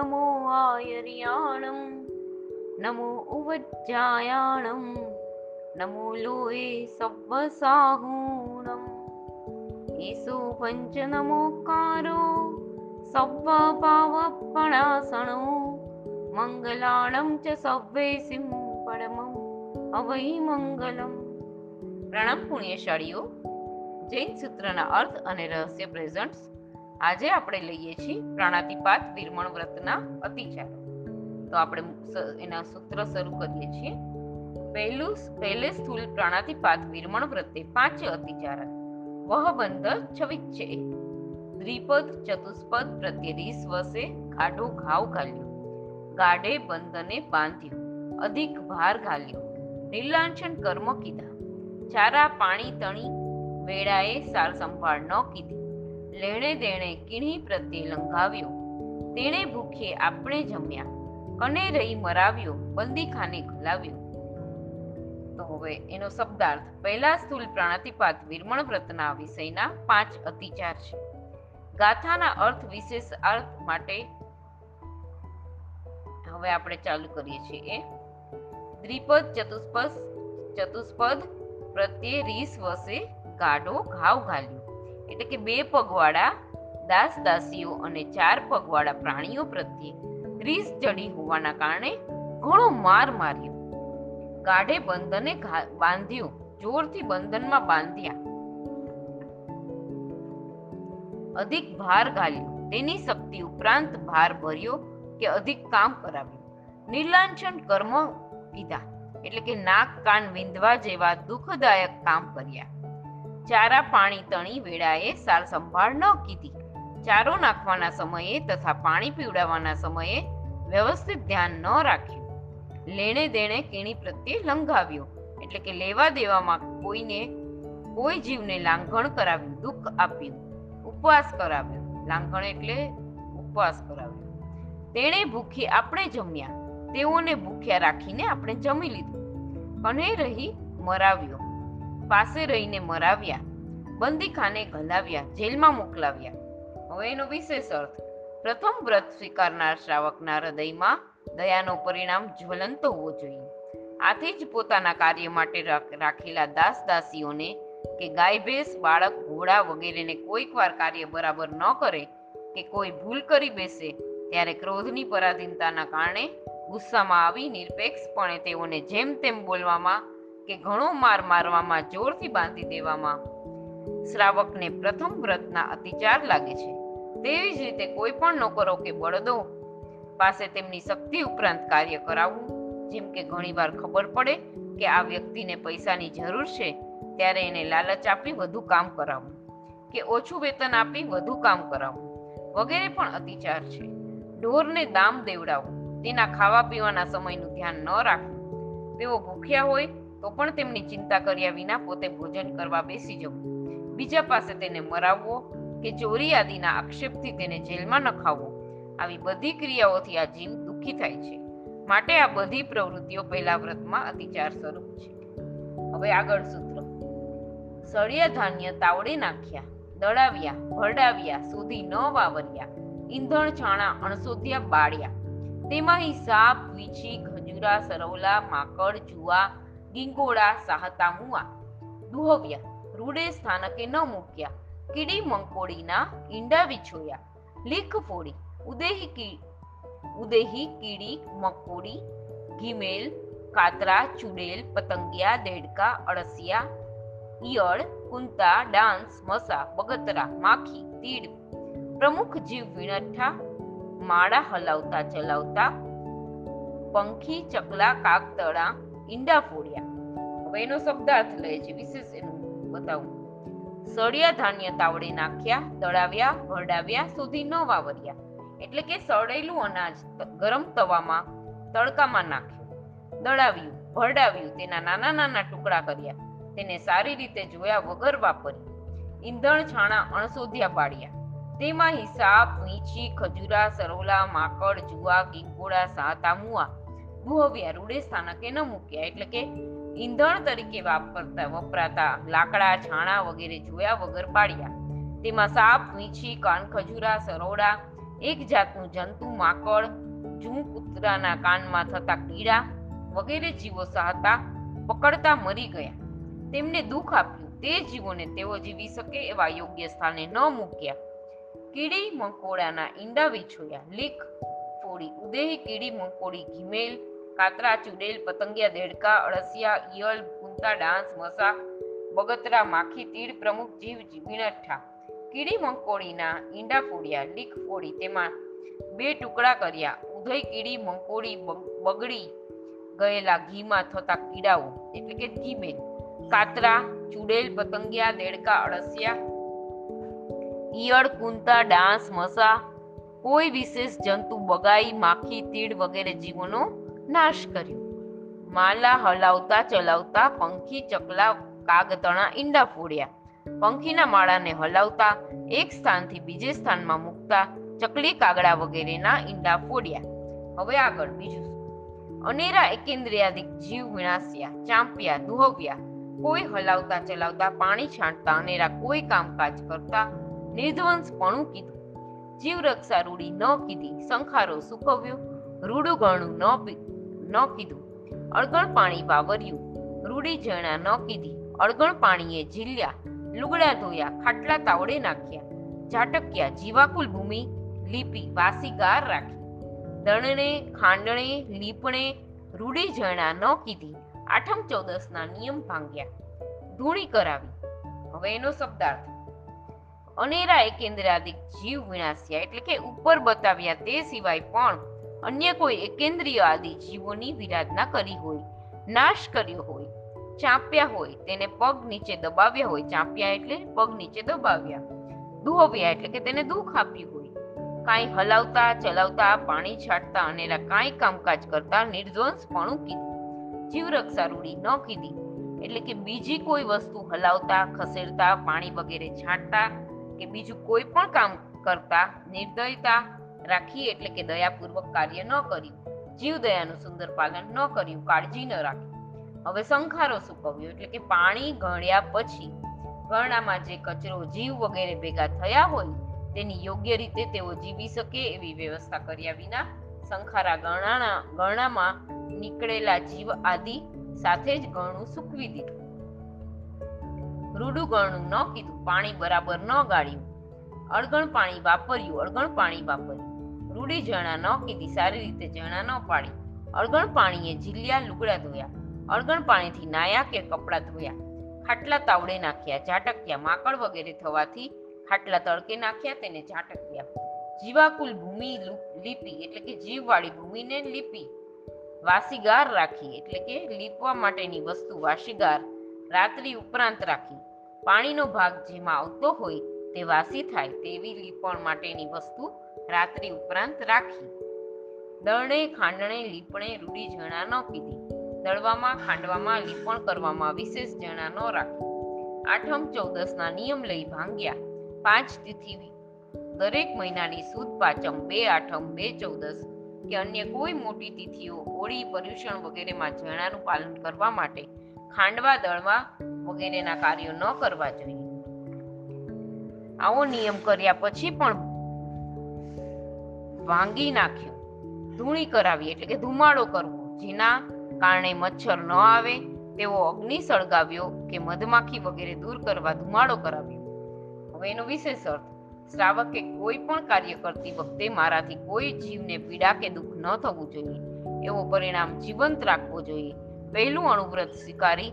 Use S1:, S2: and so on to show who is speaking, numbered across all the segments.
S1: નમો આયર્યાણમ નમો ઉવજ્જાયાણમ નમો લોએ સવ્વસાહૂણમ એસો પંચ નમોકારો સવ્વ પાવપણાસણો મંગલાણમ ચ સવ્વે સિંહ પરમમ અવૈ મંગલમ પ્રણામ પુણ્યશાળીઓ જૈન સૂત્રના અર્થ અને રહસ્ય પ્રેઝન્ટ્સ આજે આપણે લઈએ છીએ પ્રાણાતિપાત વિરમણ વ્રતના અતિચારો. તો આપણે એના સૂત્ર શરૂ કરીએ છીએ. પહેલું પહેલે સ્થૂલ પ્રાણાતિપાત વિરમણ વ્રતે પાંચ અતિચારા. વહ બંધ છવિચ્છે. દ્વિપદ ચતુષ્પદ પ્રત્યે રીસ વસે ગાઢો ઘાવ ઘાલ્યો ગાઢે બંધને બાંધ્યો. અધિક ભાર ઘાલ્યો નિર્લાંછન કર્મ કીધા. ચારા પાણી તણી વેળાએ સાર સંભાળ ન કીધી. લેણે દેણે કીણી પ્રત્યે લંઘાવ્યો. તેણે ભૂખે આપણે જમ્યા. કને રહી મરાવ્યો બંદીખાને ખલાવ્યો. તો હવે એનો શબ્દાર્થ, પહેલા સ્થૂલ પ્રાણાતિપાત વિરમણ વ્રતના વિષયના પાંચ અતિચાર છે. ગાથાના અર્થ વિશેષ અર્થ માટે હવે આપણે ચાલુ કરીએ છીએ. દ્વિપદ, ચતુષ્પદ ચતુષ્પદ પ્રત્યે રીસ વસે ગાઢો ઘાવ ઘાલ્યો એટલે કે બે પગવાળા દાસ દાસીઓ અને ચાર પગવાળા પ્રાણીઓ પ્રત્યે રીસ ચડી હોવાના કારણે ઘણો માર માર્યો. ગાઢે બંધને બાંધ્યો, જોરથી બંધનમાં બાંધ્યા. અધિક ભાર ઘાલ્યો તેની શક્તિ ઉપરાંત ભાર ભર્યો કે અધિક કામ કરાવ્યું. નિર્લાંછન કર્મ કીધા એટલે કે નાક, કાન, વિંધવા જેવા દુઃખદાયક કામ કર્યા. ચારા પાણી તણી વેળાએ સાર સંભાળ ન કીધી. ચારો નાખવાના સમયે તથા પાણી પીવડાવવાના સમયે વ્યવસ્થિત ધ્યાન ન રાખ્યું. લેણે દેણે કીણી પ્રત્યે લંઘાવ્યો, એટલે કે લેવા દેવામાં કોઈને, કોઈ જીવને લાંઘણ કરાવ્યું, દુઃખ આપ્યું, ઉપવાસ કરાવ્યો. લાંઘણ એટલે ઉપવાસ કરાવ્યો. તેણે ભૂખી આપણે જમ્યા, તેઓને ભૂખ્યા રાખીને આપણે જમી લીધું. અને રહી મરાવ્યો. પાસે રહીને મરાવ્યા. બંદીખાને ઘલાવ્યા જેલમાં મોકલાવ્યા. હવે એનો વિશેષ અર્થ, પ્રથમ વ્રત સ્વીકારનાર શ્રાવકના હૃદયમાં દયાનો પરિણામ જ્વલંત હોવો જોઈએ. આથી જ પોતાના કાર્ય માટે રાખ- રાખેલા દાસ દાસીઓને કે ગાય ભેંસ, બાળક, ઘોડા વગેરેને કોઈક વાર કાર્ય બરાબર ન કરે કે કોઈ ભૂલ કરી બેસે, ત્યારે ક્રોધની પરાધીનતાના કારણે ગુસ્સામાં આવી નિરપેક્ષપણે તેઓને જેમ તેમ બોલવામાં કે ઘણો માર મારવામાં, જોરથી બાંધી દેવામાં. શ્રાવકને પ્રથમ વ્રતના અતિચાર લાગે છે. તેવી જ રીતે કોઈ પણ નોકરો કે બળદો પાસે તેમની શક્તિ ઉપરાંત કાર્ય કરાવવું, જેમ કે ઘણીવાર ખબર પડે કે આ વ્યક્તિને પૈસાની જરૂર છે, ત્યારે એને લાલચ આપી વધુ કામ કરાવવું, કે ઓછું વેતન આપી વધુ કામ કરાવવું, વગેરે પણ અતિચાર છે. ઢોરને દામ દેવડાવવું, તેના ખાવા પીવાના સમયનું ધ્યાન ન રાખવું. તેઓ ભૂખ્યા હોય તો પણ તેમની ચિંતા કર્યા વિના પોતે ભોજન કરવા બેસી જવું. બીજા પાસે તેને મરાવવો કે ચોરી આદિના આક્ષેપથી તેને જેલમાં નખાવવો, આવી બધી ક્રિયાઓથી આ જીવ દુઃખી થાય છે. માટે આ બધી પ્રવૃત્તિઓ પહેલા વ્રતમાં અતિચાર સ્વરૂપ છે. હવે આગળ સૂત્ર. સળિયા ધાન્ય તાવડી નાખ્યા, દળાવ્યા, ભરડાવ્યા, સુધી ન વાવર્યા, ઈંધણ છાણા અણસોધ્યા, બાળ્યા. તેમાં સાપ વીછી, ખજૂરા, સરવલા, માકડ જુવા ગીંગોળા સાહતા મુઆ દુહવ્યા રૂડે સ્થાનકે ન મૂક્યા. કીડી મંકોડીના ઈંડા વિછોયા. લીખ ફોડી. ઉદેહી કી, ઉદેહી કીડી, મકોડી, ઘીમેલ, કાતરા, ચુડેલ, પતંગિયા, દેડકા, અળસિયા, ઈયળ, કુંતા ડાંસ મસા, બગતરા, માખી, તીડ. પ્રમુખ જીવ વિણઠા, માળા હલાવતા ચલાવતા, પંખી, ચકલા, કાગતળા ઈંડા ફોડ્યા હવે એનો શબ્દાર્થ લે છે. વિશેષ એનું બતાવું. સળિયા ધાન્ય તાવડે નાખ્યા, દળાવ્યા ભરડાવ્યા સુધી ન વાવર્યા. એટલે કે સળેલું અનાજ ગરમ તવામાં, તડકામાં નાખ્યું. દળાવ્યું, ભરડાવ્યું, તેના નાના નાના ટુકડા કર્યા. તેને સારી રીતે જોયા વગર વાપર્યું. ઈંધણ છાણા અણસોધ્યા પાડ્યા. તેમાં હિસાબ, વીંછી, ખજૂરા, સરોલા, માકડ જુવા ગીંગોળા, સાતા દુહવ્યા રૂડે સ્થાનકે ન મૂક્યા. એટલે કે ઈંધણ તરીકે વાપરતા, વપરાતા, લાકડા, છાણા વગેરે જોયા વગર પાડ્યા. તેમાં સાપ, વીંછી, કાન ખજૂરા, સરોડા, એક જાતનું જંતુ, માકડ, જૂ કૂતરાના કાનમાં થતા કીડા વગેરે જીવો સહતા પકડતા મરી ગયા. તેમને દુઃખ આપ્યું. તે જીવોને તેઓ જીવી શકે એવા યોગ્ય સ્થાને ન મૂક્યા. કીડી મકોડાના ઈંડા વિછોયા લીક ફોડી ઉદેહી કીડી, મકોડી, ઘીમેલ કાતરા, ચુડેલ, પતંગિયા, દેડકા, અળસિયા, ઈયળ કુંતા ડાંસ, મસા, બગતરા, માખી, તીડ, પ્રમુખ, જીવ વીણઠા કીડી, મંકોડીના, ઈંડા ફોડ્યા, લીક ફોડી, તેમાં બે ટુકડા કર્યા, ઉધઈ કીડી, મંકોડી બગ- બગડી ગયેલા ઘીમાં થતા કીડાઓ, એટલે કે ઘીમેલ કાતરા, ચુડેલ, પતંગિયા, દેડકા, અળસિયા, ઈયળ, કુંતા, ડાંસ, મસા, કોઈ વિશેષ જંતુ, બગાઈ, માખી, તીડ વગેરે જીવોનો નાશ કર્યો. માલા હલાવતા ચલાવતા પંખી ચકલા કાગતણા ઈંડા ફોડ્યા. પંખીના માળાને હલાવતા એક સ્થાનથી બીજે સ્થાનમાં મૂકતા ચકલી કાગડા વગેરેના ઈંડા ફોડ્યા. હવે આગળ બીજું અનેરા એકેન્દ્રિયાદિક જીવ વિનાશ્યા, ચાંપ્યા, દુહવ્યા. કોઈ હલાવતા ચલાવતા પાણી છાંટતા અનેરા કોઈ કામકાજ કરતા નિર્ધ્વંસપણું કીધું. જીવ રક્ષા રૂડી ન કીધી, સંખારો સુકવ્યો, રૂડું ગણું ન ન કીધું. અળગણ પાણી વાવર્યું. રૂડી જણા ન કીધી. અળગણ પાણીએ ઝીલ્યા, લુગડા ધોયા, ખાટલા તાવડે નાખ્યા. ઝાટક્યા, જીવાકુલ ભૂમિ, લીપી, વાસી ગાર રાખી. દણણે, ખાંડણે, લીપણે રૂડી જણા ન કીધી. આઠમ ચૌદસના નિયમ ભાંગ્યા. ધૂણી કરાવી. હવે એનો શબ્દાર્થ. અનેરા એકેન્દ્રાદિક જીવ વિનાશ્યા એટલે કે ઉપર બતાવ્યા તે સિવાય પણ અન્ય કોઈ એકેન્દ્રિય આદિ જીવોની વિરાધના કરી હોય, નાશ કર્યો હોય, ચાંપ્યા હોય, તેને પગ નીચે દબાવ્યા હોય, ચાંપ્યા એટલે પગ નીચે દબાવ્યા. દુહવ્યા એટલે કે તેને દુઃખ આપ્યું હોય. કાંઈ હલાવતા, ચલાવતા, પાણી છાંટતા અને કાંઈ કામકાજ કરતા નિર્ધ્વંસપણું કીધું જીવ રક્ષા રૂડી ન કીધી. એટલે કે બીજી કોઈ વસ્તુ હલાવતા, ખસેડતા, પાણી વગેરે છાંટતા કે બીજું કોઈ પણ કામ કરતા, નિર્દયતા રાખી એટલે કે દયાપૂર્વક કાર્ય ન કર્યું જીવ દયાનું સુંદર પાલન ન કર્યું, કાળજી ન રાખી. હવે સંખારો સુકવ્યો એટલે કે પાણી ગળ્યા પછી ગરણામાં જે કચરો જીવ વગેરે ભેગા થયા હોય, તેની યોગ્ય રીતે તેઓ જીવી શકે એવી વ્યવસ્થા કર્યા વિના સંખારા ગણાણા ગણામાં નીકળેલા જીવ આદિ સાથે જ ગણું સૂકવી દીધું. રૂડું ગણું ન કીધું, પાણી બરાબર ન ગાળ્યું. અળગણ પાણી વાપર્યું, અળગણ પાણી વાપર્યું. રૂડી જણા ન કીધી, સારી રીતે જણા ન પાડી. અળગણ પાણીએ જીલ્યા લુગડા ધોયા. અળગણ પાણીથી નાયા કે કપડાં ધોયા? ખાટલા તાવડે નાખ્યા, ઝાટક્યા. માકડ વગેરે થવાથી ખાટલા તડકે નાખ્યા, તેને ઝાટક્યા. જીવાકુલ ભૂમિ લીપી, એટલે કે જીવવાળી ભૂમિને લીપી. વાસીગાર રાખી, એટલે કે લીપવા માટેની વસ્તુ વાસીગાર. રાત્રિ ઉપરાંત રાખી. પાણીનો ભાગ જેમાં આવતો હોય તે વાસી થાય તેવી લીપણ માટેની વસ્તુ રાત્રિ ઉપરાંત રાખી. દળણે ખાંડણે લીપણે, રૂડી જણા ન પીધી. દળવામાં, ખાંડવામાં લીપણ કરવામાં વિશેષ જણા ન રાખી. આઠમ ચૌદસના નિયમ લઈ ભાંગ્યા. પાંચ તિથિ દરેક મહિનાની સુદ પાંચમ, બે આઠમ, બે ચૌદસ કે અન્ય કોઈ મોટી તિથિઓ, હોળી, પર્યુષણ વગેરેમાં જણાનું પાલન કરવા માટે ખાંડવા, દળવા વગેરેના કાર્યો ન કરવા જોઈએ. આવો નિયમ કર્યા પછી પણ ભાંગી નાખ્યો. ધૂણી કરાવી એટલે કે ધુમાડો કરવો. જેના કારણે મચ્છર ન આવે, તેવો અગ્નિ સળગાવ્યો કે મધમાખી વગેરે દૂર કરવા ધુમાડો કરાવ્યો. હવે એનો વિશેષ અર્થ, શ્રાવકે કોઈ પણ કાર્ય કરતી વખતે મારાથી કોઈ જીવને પીડા કે દુઃખ ન થવું જોઈએ. એવો પરિણામ જીવંત રાખવો જોઈએ. પહેલું અણુવ્રત સ્વીકારી,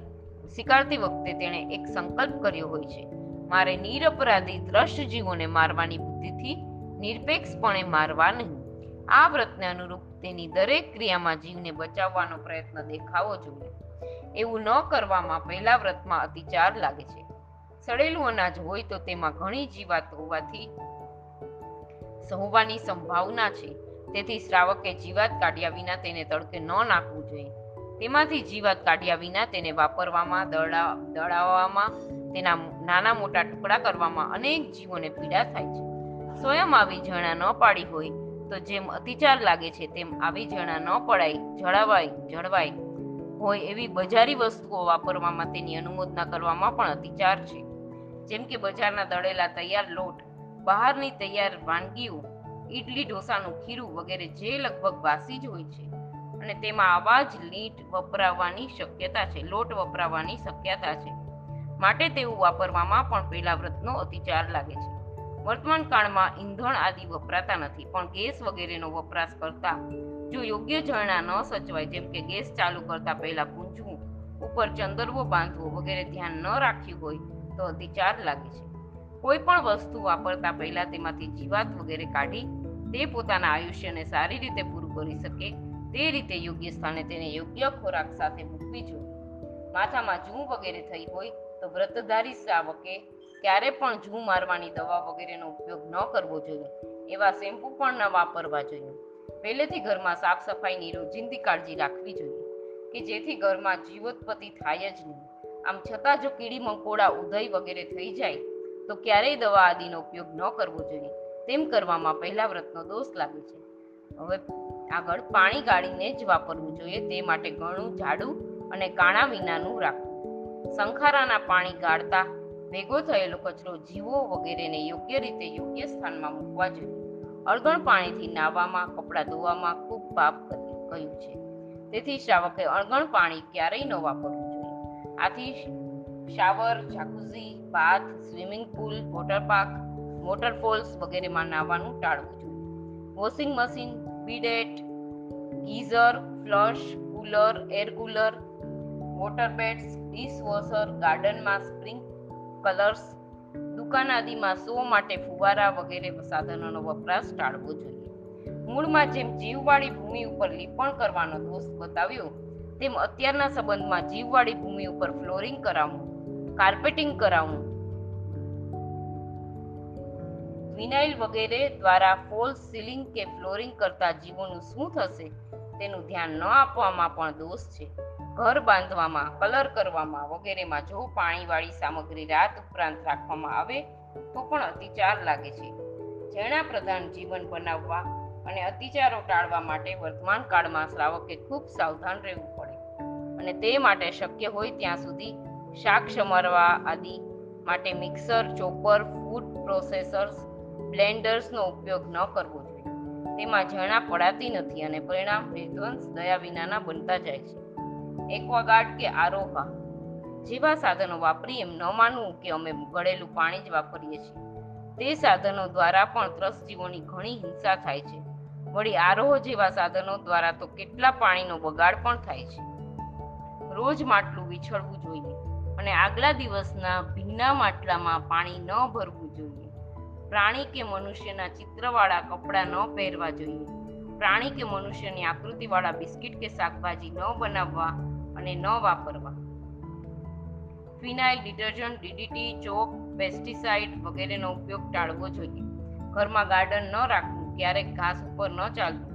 S1: સ્વીકારતી વખતે તેણે એક સંકલ્પ કર્યો હોય છે. મારે નિરપરાધી દ્રષ્ટ જીવોને મારવાની બુદ્ધિથી નિરપેક્ષપણે મારવા નહીં. આ વ્રતને અનુરૂપ તેની દરેક ક્રિયામાં જીવને બચાવવાનો પ્રયત્ન દેખાવો જોઈએ. એવું ન કરવામાં પહેલા વ્રતમાં અતિચાર લાગે છે. સડેલું અનાજ હોય તો તેમાં ઘણી જીવાત હોવાથી સહવાની સંભાવના છે. તેથી શ્રાવકે જીવાત કાઢ્યા વિના તેને તડકે ન નાખવું જોઈએ. તેમાંથી જીવાત કાઢ્યા વિના તેને વાપરવામાં, દળા, દળાવવામાં, તેના નાના મોટા ટુકડા કરવામાં અનેક જીવોને પીડા થાય છે. સ્વયં આવી જણા ન પાડી હોય તો જેમ અતિચાર લાગે છે તેમ આવી જણા ન પડાય, જળવાય જળવાય. હોય એવી બજારી વસ્તુઓ વાપરવામાં તેની અનુમોદના કરવામાં પણ અતિચાર છે. જેમ કે બજારના દળેલા તૈયાર લોટ, બહારની તૈયાર વાનગીઓ, ઈડલી ઢોસાનું ખીરું વગેરે જે લગભગ વાસી જ હોય છે. અને તેમાં આવા જ લીટ વપરાવવાની શક્યતા છે, લોટ વપરાવવાની શક્યતા છે. માટે તેવું વાપરવામાં પણ પહેલા વ્રતનો અતિચાર લાગે છે. વર્તમાન કાળમાં ઈંધણ આદિ વપરાતા નથી, પણ ગેસ વગેરેનો વપરાશ કરતા જો યોગ્ય ઝરણા ન સચવાય, જેમ કે ગેસ ચાલુ કરતા પહેલા પૂંજવું, ઉપર ચંદરવો બાંધવો વગેરે ધ્યાન ન રાખ્યું હોય, તો અતિચાર લાગે છે. કોઈ પણ વસ્તુ વાપરતા પહેલા તેમાંથી જીવાત વગેરે કાઢી તે પોતાના આયુષ્યને સારી રીતે પૂરું કરી શકે, તે રીતે યોગ્ય સ્થાને તેને યોગ્ય ખોરાક સાથે મૂકવી જોઈએ. માથામાં જૂ વગેરે થઈ હોય તો વ્રતધારી શ્રાવકે ક્યારે પણ જૂ મારવાની દવા વગેરેનો ઉપયોગ ન કરવો જોઈએ. એવા શેમ્પૂ પણ ન વાપરવા જોઈએ. પહેલેથી ઘરમાં સાફ સફાઈની રોજિંદી કાળજી રાખવી જોઈએ. કે જેથી ઘરમાં જીવોત્પત્તિ થાય જ નહીં. આમ છતાં જો કીડી મકોડા ઉદય વગેરે થઈ જાય, તો ક્યારેય દવા આદિનો ઉપયોગ ન કરવો જોઈએ. તેમ કરવામાં પહેલા વ્રતનો દોષ લાગે છે. હવે આગળ પાણી ગાળીને જ વાપરવું જોઈએ. તે માટે ઘણું જાડું અને કાણા વિનાનું રાખવું. સંખારાના પાણી ગાળતા ભેગો થયેલો કચરો જીવો વગેરેને યોગ્ય રીતે યોગ્ય સ્થાનમાં મૂકવા જોઈએ. અળગણ પાણીથી નાહવામાં કપડાં ધોવામાં ખૂબ પાપ કહ્યું છે. તેથી શ્રાવકે અળગણ પાણી ક્યારેય ન વાપરવું જોઈએ. આથી shower, jacuzzi, bath, swimming pool, water park waterfalls વગેરેમાં નાહવાનું ટાળવું જોઈએ. Washing machine, bidet, geyser, flush, cooler, air cooler, water beds, dishwasher, ગાર્ડનમાં સ્પ્રિંગ કલર્સ દુકાન આદિમાં શો માટે ફુવારા વગેરે સાધનોનો વપરાશ ટાળવો જોઈએ. મૂળમાં જેમ જીવવાળી ભૂમિ ઉપર લીપણ કરવાનો દોષ બતાવ્યો, તેમ અત્યારના સંબંધમાં જીવવાળી ભૂમિ ઉપર ફ્લોરિંગ કરાવવું, કાર્પેટિંગ કરાવવું, વિનાઇલ વગેરે દ્વારા ફોલ્સ સીલિંગ કે ફ્લોરિંગ કરતા જીવોનું શું થશે તેનું ધ્યાન ન આપવામાં પણ દોષ છે. ઘર બાંધવામાં, કલર કરવામાં વગેરેમાં જો પાણીવાળી સામગ્રી રાત ઉપરાંત રાખવામાં આવે, તો પણ અતિચાર લાગે છે. ઝેણા પ્રધાન જીવન બનાવવા અને અતિચારો ટાળવા માટે વર્તમાન કાળમાં શ્રાવકે ખૂબ સાવધાન રહેવું પડે. અને તે માટે શક્ય હોય ત્યાં સુધી શાક સમારવા આદિ માટે મિક્સર, ચોપર, ફૂડ પ્રોસેસર્સ, બ્લેન્ડર્સનો ઉપયોગ ન કરવો જોઈએ. તેમાં ઝરણા પડાતી નથી અને પરિણામ વિધ્વંસ દયા વિનાના બનતા જાય છે. એક્વાગાર્ડ કે આરોહા? જેવા સાધનો વાપરી એમ ન માનવું કે અમે ગળેલું પાણી જ વાપરીએ છીએ. તે સાધનો દ્વારા પણ ત્રસ્ત જીવોની ઘણી હિંસા થાય છે. વળી આરોહ જેવા સાધનો દ્વારા તો કેટલા પાણીનો બગાડ પણ થાય છે. રોજ માટલું વિછળવું જોઈએ અને આગલા દિવસના ભીના માટલામાં પાણી ન ભરવું જોઈએ. પ્રાણી કે મનુષ્યના ચિત્રવાળા કપડાં ન પહેરવા જોઈએ. પ્રાણી કે મનુષ્યની આકૃતિવાળા બિસ્કિટ કે શાકભાજી ન બનાવવા અને ન વાપરવા. Phenyl, detergent, DDT, chalk, pesticide વગેરેનો ઉપયોગ ટાળવો જોઈએ. ઘરમાં ગાર્ડન ન રાખવું, ક્યારેક ઘાસ ઉપર ન ચાલવું.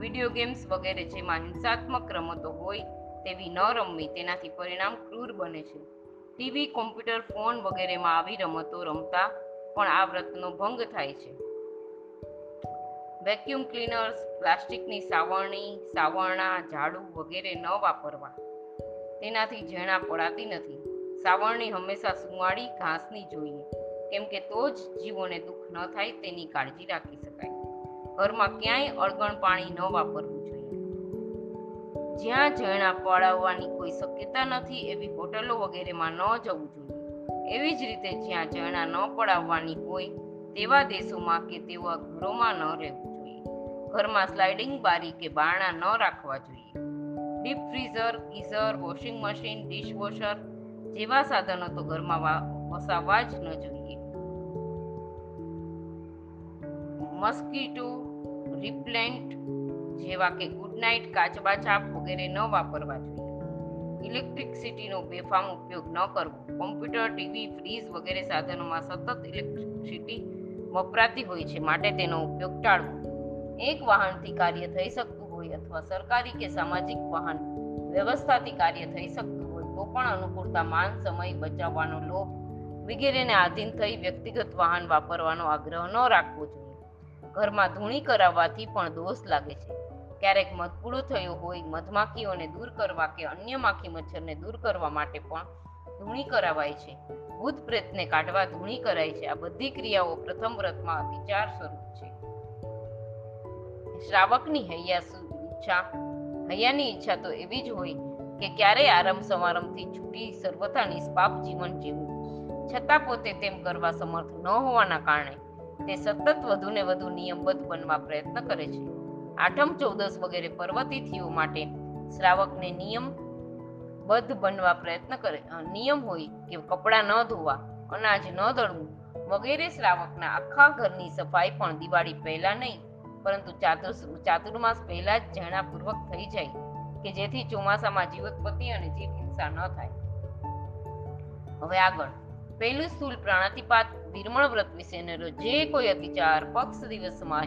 S1: વીડિયો ગેમ્સ વગેરે જેમાં હિંસાત્મક રમતો હોય તેવી ન રમવી, તેનાથી પરિણામ ક્રૂર બને છે. ટીવી, કોમ્પ્યુટર, ફોન વગેરેમાં આવી રમતો રમતા પણ આ વ્રતનો ભંગ થાય છે. વેક્યુમ ક્લીનર્સ પ્લાસ્ટિકની સાવરણી, સાવરણા, ઝાડુ વગેરે ન વાપરવા. તેનાથી ઝેણા પડાતી નથી. સાવરણી હંમેશા સુંવાળી ઘાસની જોઈએ. કેમ કે તો જ જીવોને દુઃખ ન થાય તેની કાળજી રાખી શકાય. ઘરમાં ક્યાંય અળગણ પાણી ન વાપરવું જોઈએ. જ્યાં ઝેણા પડાવવાની કોઈ શક્યતા નથી એવી હોટલો વગેરેમાં ન જવું જોઈએ. એવી જ રીતે જ્યાં ઝરણા ન પડાવવાની હોય તેવા દેશોમાં કે તેવા ઘરોમાં ન રહેવું. ઘરમાં સ્લાઇડિંગ બારી કે બારણા ન રાખવા જોઈએ. Deep freezer geyser washing machine dishwasher જેવા સાધનો તો ઘરમાં વસાવવા જ ન જોઈએ. મસ્કીટો રિપ્લેન્ટ જેવા કે ગુડ નાઇટ કાચબા છાપ વગેરે ન વાપરવા જોઈએ. ઇલેક્ટ્રિકસિટીનો બેફામ ઉપયોગ ન કરવો. કોમ્પ્યુટર ટીવી ફ્રીજ વગેરે સાધનોમાં સતત ઇલેક્ટ્રિસિટી વપરાતી હોય છે માટે તેનો ઉપયોગ ટાળવો. એક વાહનથી કાર્ય થઈ શકતું હોય અથવા સરકારી કે સામાજિક વાહન વ્યવસ્થાથી કાર્ય થઈ શકતું હોય, તો પણ અનુકૂળતા માન, સમય, બચાવવાનો લોભ વગેરેને આધીન થઈ વ્યક્તિગત વાહન વાપરવાનો આગ્રહ ન રાખવો જોઈએ. ઘરમાં ધૂણી કરાવવાથી પણ દોષ લાગે છે. ક્યારેક મધપૂડો થયો હોય, મધમાખીઓને દૂર કરવા કે અન્ય માખી મચ્છરને દૂર કરવા માટે પણ ધૂણી કરાવાય છે. ભૂત પ્રેતને કાઢવા ધૂણી કરાય છે. આ બધી ક્રિયાઓ પ્રથમ વ્રતમાં વિચાર સ્વરૂપ છે. શ્રાવકની હૈયા ઈચ્છા. હૈયાની ઈચ્છા તો એવી જ હોય કે ક્યારેય આરંભ સમારંભથી છૂટી સર્વથા નિષ્પાપ જીવન જીવવું છતાં પોતે તેમ કરવા સમર્થ ન હોવાના કારણે તે સતત વધુને વધુ નિયમબદ્ધ બનવા પ્રયત્ન કરે છે. આઠમ ચૌદસ વગેરે પર્વતિથિઓ માટે શ્રાવકને નિયમ બદ્ધ બનવા પ્રયત્ન કરે નિયમ હોય કે કપડાં ન ધોવા, અનાજ ન દળવું, વગેરે શ્રાવકના આખા ઘરની સફાઈ પણ દિવાળી પહેલા નહીં પરંતુ ચાતુર ચાતુર્માસ પહેલા જ જણાપૂર્વક થઈ જાય કે જેથી ચોમાસામાં જીવોત્પત્તિ અને જીવ હિંસા ન થાય. હવે આગળ. પહેલું સ્થૂલ પ્રાણાતિપાત વિરમણ વ્રત વિશેનો જે કોઈ અતિચાર પક્ષ દિવસમાં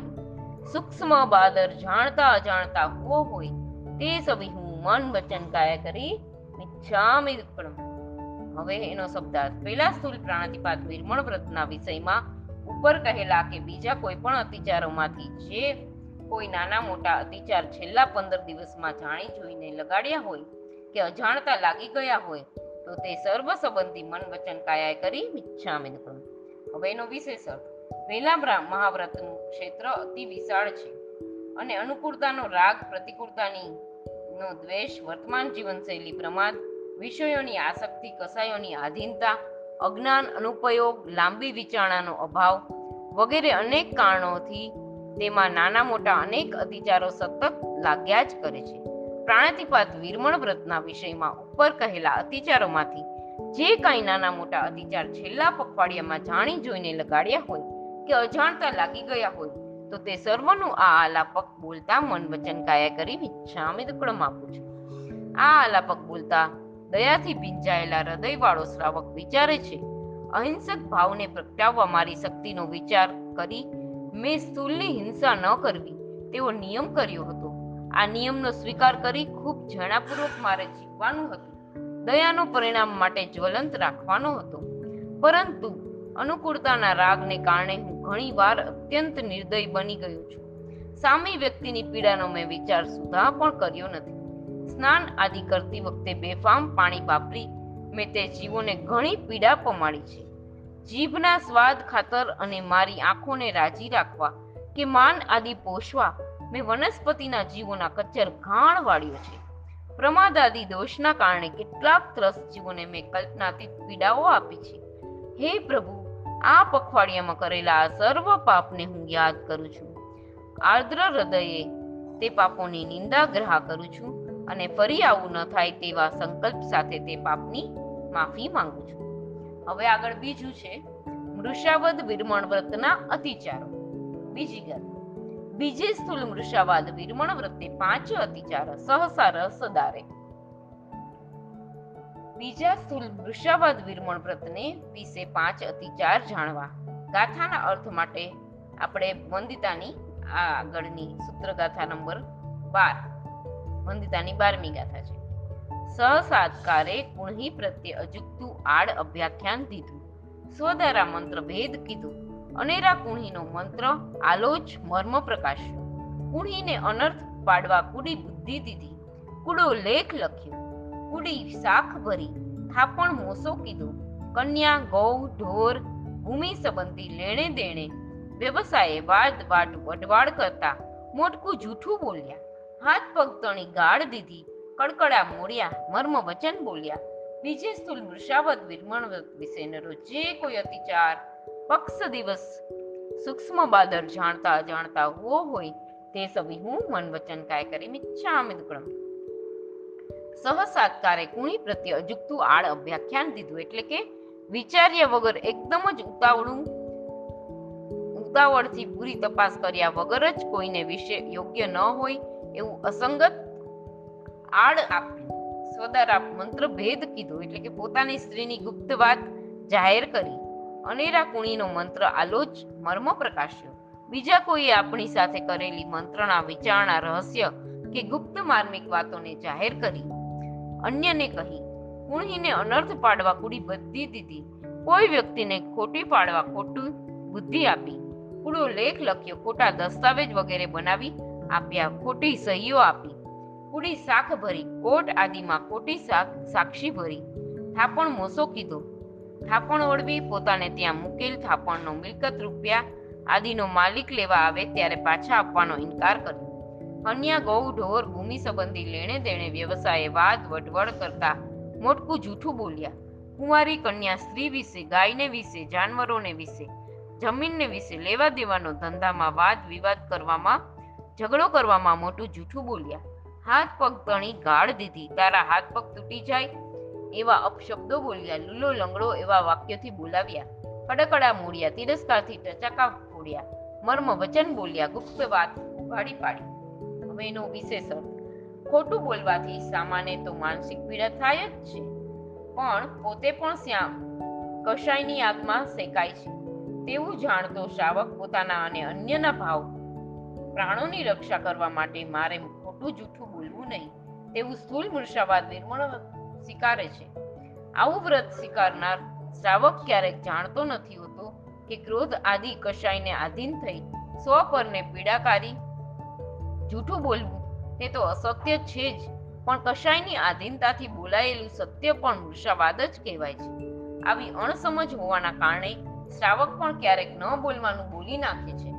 S1: સૂક્ષ્મ બાદર જાણતા અજાણતા હો હોય તે સભી હું મન વચન કાયા કરી મિચ્છામિ હવે એનો શબ્દાર્થ. પહેલા સ્થૂલ પ્રાણાતિપાત વિરમણ વ્રતના વિષયમાં ઉપર કહેલા કે બીજા કોઈ પણ અતિચારોમાંથી જે કોઈ નાના મોટા અતિચાર છેલ્લા પંદર દિવસમાં જાણી જોઈને લગાડ્યા હોય કે અજાણતા લાગી ગયા હોય, તો તે સર્વ સંબંધી મન વચન કાયા કરી મિચ્છામિ દુક્કડમ હવેનો વિશેષ અર્થ વેલા મહાવ્રતનું ક્ષેત્ર અતિ વિશાળ છે અને અનુકૂળતાનો રાગ પ્રતિકૂળતાની નો દ્વેષ વર્તમાન જીવનશૈલી પ્રમાદ વિષયોની આસક્તિ, કસાયોની આધીનતા અજ્ઞાન અનુપયોગ, લાંબી વિચારણાનો અભાવ વગેરે અનેક કારણોથી તેમાં નાના મોટા અનેક અતિચારો સતત લાગ્યા જ કરે છે. પ્રાણાતિપાત વિરમણ વ્રતના વિષયમાં ઉપર કહેલા અતિચારોમાંથી જે કાંઈ નાના મોટા અતિચાર છેલ્લા પખવાડિયામાં જાણી જોઈને લગાડ્યા હોય કે અજાણતા લાગી ગયા હોય તો તે સર્વનું આ આલાપક બોલતા મન વચન કાયા કરી વિચ્છામી દુકડમ આપું છું. આ આલાપક બોલતા દયાથી ભીંજાયેલા હૃદયવાળો શ્રાવક વિચારે છે, અહિંસક ભાવને પ્રગટાવવા મારી શક્તિનો વિચાર કરી મેં સ્થૂલની હિંસા ન કરવી. તેવો નિયમ કર્યો હતો. આ નિયમનો સ્વીકાર કરી ખૂબ જણાપૂર્વક મારે જીવવાનું હતું. દયાનું પરિણામ માટે જ્વલંત રાખવાનો હતો. પરંતુ અનુકૂળતાના રાગને કારણે હું ઘણીવાર અત્યંત નિર્દય બની ગયો છું. સામી વ્યક્તિની પીડાનો મેં વિચાર સુધા પણ કર્યો નથી. સ્નાન આદિ કરતી વખતે બેફામ પાણી વાપરી મેં તે જીવોને ઘણી પીડા પમાડી છે. જીભના સ્વાદ ખાતર અને મારી આંખોને રાજી રાખવા કે માન આદિ પોષવા મેં વનસ્પતિના જીવોના કચ્ચર ઘાણ વાળ્યો છે. પ્રમાદ આદિ દોષના કારણે કેટલાક ત્રસ્ત જીવોને મેં કલ્પનાતીત પીડાઓ આપી છે. હે પ્રભુ આ પખવાડિયામાં કરેલા આ સર્વ પાપને હું યાદ કરું છું. આર્દ્ર હૃદયે તે પાપોની નિંદા ગ્રહ કરું છું. અને ફરી આવું ન થાય તેવા સંકલ્પ સાથે તે પાપની માફી માંગુ છું. હવે આગળ બીજું છે, મૃષાવદ વિરમણ વ્રતના અતિચારો. બીજી ગત. બીજે સ્થૂલ મૃષાવાદ વિરમણ વ્રતે પાંચ અતિચાર, સહસા રસ દારે. બીજા સ્થૂલ મૃષાવાદ વિરમણ વ્રતને વિશે પાંચ અતિચાર જાણવા. ગાથાના અર્થ માટે આપણે વંદિતાની આગળની સૂત્રગાથા નંબર બાર. વંદિતાની બારમી ગાથા છે. સહસાત્કારે કુણહી પ્રત્યે અજુકતું આડ અભ્યાખ્યાન દીધું. સ્વધારા મંત્ર ભેદ કીધું. અનેરા કુણહીનો મંત્ર આલોચ મર્મ પ્રકાશ કુણહીને અનર્થ પાડવા કુડી બુદ્ધિ દીધી. કુડો લેખ લખ્યો. કુડી શાખ ભરી થાપણ મોસો કીધો. કન્યા, ગૌ, ઢોર, ભૂમિ સંબંધી લેણે દેણે વ્યવસાયે વાદ વાટ વડવાડ કરતા મોટકું જૂઠું બોલ્યા. હાથ પગ તણી ગાળ દીધી. કડકડા મોડ્યા મર્મ વચન બોલ્યા. બીજે સ્થુલ મૃષાવત વિરમણ વિશેનો જે કોઈ અતિચાર. પક્ષ દિવસ સૂક્ષ્મ બાદર જાણતા અજાણતા હો હોય તે સભી હું મન વચન કાય કરી મિચ્છામિ દુક્કડમ સહસાત્કારે કુણી પ્રત્યે અજુકતું આડ અભ્યાખ્યાન દીધું એટલે કે વિચાર્યા વગર એકદમ જ ઉતાવળું, ઉતાવળથી પૂરી તપાસ કર્યા વગર જ કોઈને વિશે યોગ્ય ન હોય એવું અસંગત આડ આપ્યું આપ મંત્ર ભેદ કીધો, એટલે કે પોતાની સ્ત્રીની ગુપ્ત વાત જાહેર કરી. અનેરા કુણીનો મંત્ર આલોચ મર્મ પ્રકાશ્યો. બીજા કોઈએ આપણી સાથે કરેલી મંત્રણા વિચારણા રહસ્ય કે ગુપ્ત માર્મિક વાતોને જાહેર કરી. અન્યને કહી, કુણીને અનર્થ પાડવા કુડી બધી દીધી. કોઈ વ્યક્તિને ખોટી પાડવા ખોટું બુદ્ધિ આપી. કુડો લેખ લખ્યો, ખોટા દસ્તાવેજ વગેરે બનાવી. આપ્યા, ખોટી સહીઓ આપી. કુડી શાખ ભરી, કોટ આદિમાં ખોટી શાખ સાક્ષી ભરી. થાપણ મોસો કીધો. થાપણ ઓળવી પોતાને ત્યાં મૂકેલ થાપણનો મિલકત રૂપિયા આદિનો માલિક લેવા આવે ત્યારે પાછા આપવાનો ઇનકાર કર્યો. અન્ય ગૌ ઢોર ભૂમિ સંબંધી લેણે દેણે વ્યવસાયે વાદ વટવડ કરતા મોટકું જૂઠું બોલ્યા. કુંવારી કન્યા સ્ત્રી વિશે, ગાયને વિશે, જાનવરોને વિશે, જમીનને વિશે લેવા દેવાનો ધંધામાં વાદ વિવાદ કરવામાં ઝઘડો કરવામાં મોટું જૂઠું બોલ્યા. હાથ પગ તણી ગાળ દીધી. તારા હાથ પગ તૂટી જાય એવા અપશબ્દો બોલ્યા. લૂલો લંગડો એવા વાક્યોથી બોલાવ્યા. કડકડા મોડ્યા. તિરસ્કારથી ટચાકા ફોડ્યા. મર્મ વચન બોલ્યા. ગુપ્ત વાત ઉઘાડી પાડી. હવે એનો વિશેષ ખોટું બોલવાથી સામાન્ય તો માનસિક પીડા થાય જ છે. પણ પોતે પણ શ્યામ કશાયની આગમાં શેકાય છે. તેવું જાણતો શ્રાવક પોતાના અને અન્યના ભાવ પ્રાણોની રક્ષા કરવા માટે મારે ખોટું જૂઠું બોલવું નહીં. તેવું સ્થૂલ મૂર્છાવાદ નિર્મળ સ્વીકારે છે. આવું વ્રત સ્વીકારનાર શ્રાવક ક્યારેક જાણતો નથી હોતો કે ક્રોધ આદિ કશાયને આધીન થઈ સ્વ પરને પીડાકારી જૂઠું બોલવું તે તો અસત્ય છે જ, પણ કશાયની આધીનતાથી બોલાયેલું સત્ય પણ મૃષાવાદ જ કહેવાય છે. આવી અણસમજ હોવાના કારણે શ્રાવક પણ ક્યારેક ન બોલવાનું બોલી નાખે છે.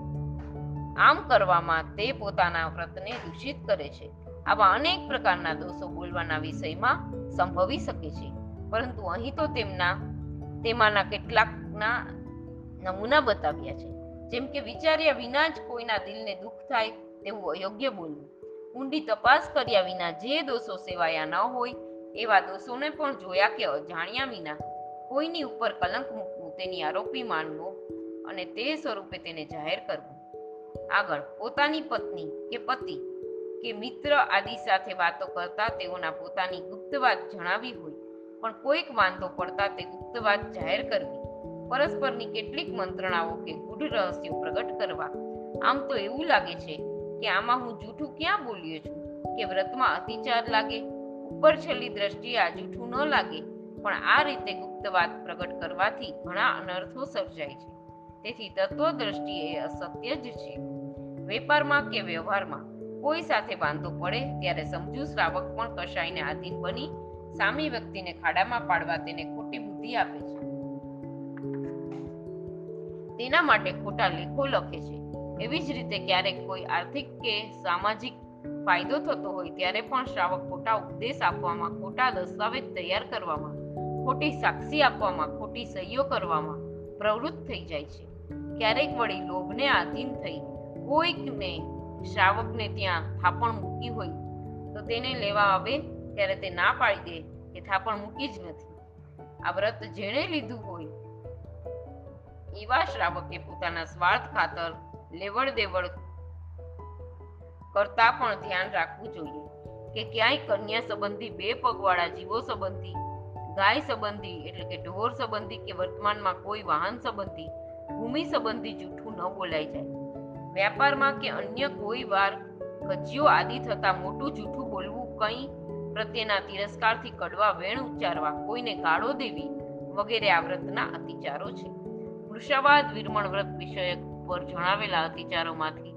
S1: આમ કરવામાં તે પોતાના વ્રતને દૂષિત કરે છે. આવા અનેક પ્રકારના દોષો બોલવાના વિષયમાં સંભવી શકે છે. પરંતુ અહીં તો તેમના, તેમાંના કેટલાકના નમૂના બતાવ્યા છે. જેમ કે વિચાર્યા વિના જ કોઈના દિલને દુઃખ થાય તેવું અયોગ્ય બોલવું. ઊંડી તપાસ કર્યા વિના જે દોષો સેવાયા ન હોય, એવા દોષોને પણ જોયા કે અજાણ્યા વિના કોઈની ઉપર કલંક મૂકવું તેની આરોપી માનવો અને તે સ્વરૂપે તેને જાહેર કરવું. આગળ પોતાની પત્ની કે પતિ કે મિત્ર આદિ સાથે વાતો કરતા તેઓના પોતાની ગુપ્ત વાત જણાવી હોય, પણ કોઈક વાંધો પડતા તે ગુપ્ત વાત જાહેર કરવી. પરસ્પરની કેટલીક મંત્રણાઓ કે ગૂઢ રહસ્યો પ્રગટ કરવા. આમ તો એવું લાગે છે કે આમાં હું જૂઠું ક્યાં બોલ્યો છું? કે વ્રતમાં અતિચાર લાગે? ઉપર છેલ્લી દ્રષ્ટિએ આ જૂઠું ન લાગે, પણ આ રીતે ગુપ્ત વાત પ્રગટ કરવાથી ઘણા અનર્થો સર્જાય છે. તેથી તત્વ દ્રષ્ટિએ અસત્ય જ છે. વેપારમાં કે વ્યવહારમાં કોઈ સાથે વાંધો પડે ત્યારે સમજુ શ્રાવક પણ કશાયને આધીન બની સામી વ્યક્તિને ખાડામાં પાડવા તેને ખોટી બુદ્ધિ આપે છે. તેના માટે ખોટા લેખો લખે છે. એવી જ રીતે ક્યારેક કોઈ આર્થિક કે સામાજિક ફાયદો થતો હોય ત્યારે પણ શ્રાવક ખોટા ઉપદેશ આપવામાં, ખોટા દસ્તાવેજ તૈયાર કરવામાં, ખોટી સાક્ષી આપવામાં, ખોટી સહીઓ કરવામાં પ્રવૃત્ત થઈ જાય છે. ક્યારેક વળી લોભને આધીન થઈ કોઈકને, શ્રાવકને ત્યાં થાપણ મૂકી હોય, તો તેને લેવા આવે ત્યારે તે ના પાડી દે કે થાપણ મૂકી જ નથી. આ વ્રત જેણે લીધું હોય, એવા શ્રાવકે પોતાના સ્વાર્થ ખાતર લેવડ દેવડ કરતા પણ ધ્યાન રાખવું જોઈએ કે ક્યાંય કન્યા સંબંધી, બે પગવાળા જીવો સંબંધી, ગાય સંબંધી, એટલે કે ઢોર સંબંધી કે વર્તમાનમાં કોઈ વાહન સંબંધી ભૂમિ સંબંધી જૂઠું ન બોલાઈ જાય. વ્યાપારમાં કે અન્ય કોઈ વાર કજિયો આદિ થતા મોટું જૂઠું બોલવું કંઈ પ્રત્યેના તિરસ્કારથી કડવા વેણ ઉચ્ચારવા કોઈને ગાળો દેવી વગેરે આ વ્રતના અતિચારો છે. વૃષાવાદ, વિરમણ વ્રત વિષયક પર જણાવેલા અતિચારોમાંથી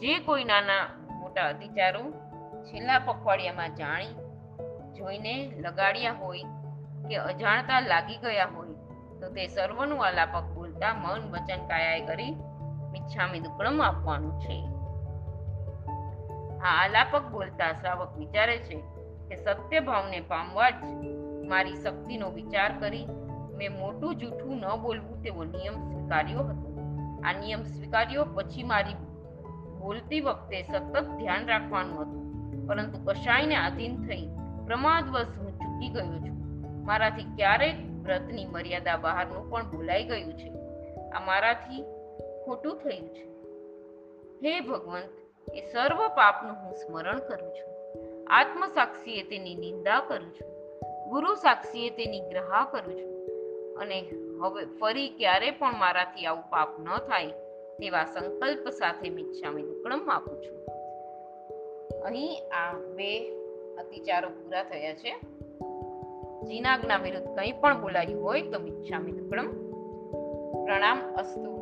S1: જે કોઈ નાના મોટા અતિચારો છેલ્લા પખવાડિયામાં જાણી, જોઈને લગાડ્યા હોય કે અજાણતા લાગી ગયા હોય તો તે સર્વનું આલાપક બોલતા મન વચન કાયાએ કરી મિચ્છામી દુક્કડમ આપવાનું છે. આ આલાપક બોલતા શ્રાવક વિચારે છે કે સત્ય ભાવને પામવા જ મારી શક્તિનો વિચાર કરી મેં મોટું જૂઠું ન બોલવું તેવો નિયમ સ્વીકાર્યો હતો. આ નિયમ સ્વીકાર્યો પછી મારી બોલતી વખતે સતત ધ્યાન રાખવાનું હતું. પરંતુ કશાયને આધીન થઈ પ્રમાદવશ હું ચૂકી ગયો છું. મારાથી ક્યારેક વ્રતની મર્યાદા બહારનું પણ બોલાઈ ગયું છે. આ મારાથી ખોટું થયું છે. હે ભગવંત, એ સર્વ પાપનું હું સ્મરણ કરું છું. આત્મ સાક્ષીએ તેની નિંદા કરું છું. ગુરુ સાક્ષીએ તેની ગ્રહા કરું છું. અને હવે ફરી ક્યારે પણ મારાથી આવું પાપ ન થાય, તેવા સંકલ્પ સાથે મિચ્છામી દુક્કડમ આપું છું. અહીં આ બે અતિચારો પૂરા થયા છે. જીનાજ્ઞા વિરુદ્ધ કંઈ પણ બોલાયું હોય તો મિચ્છામી દુક્કડમ પ્રણામ અસ્તુ.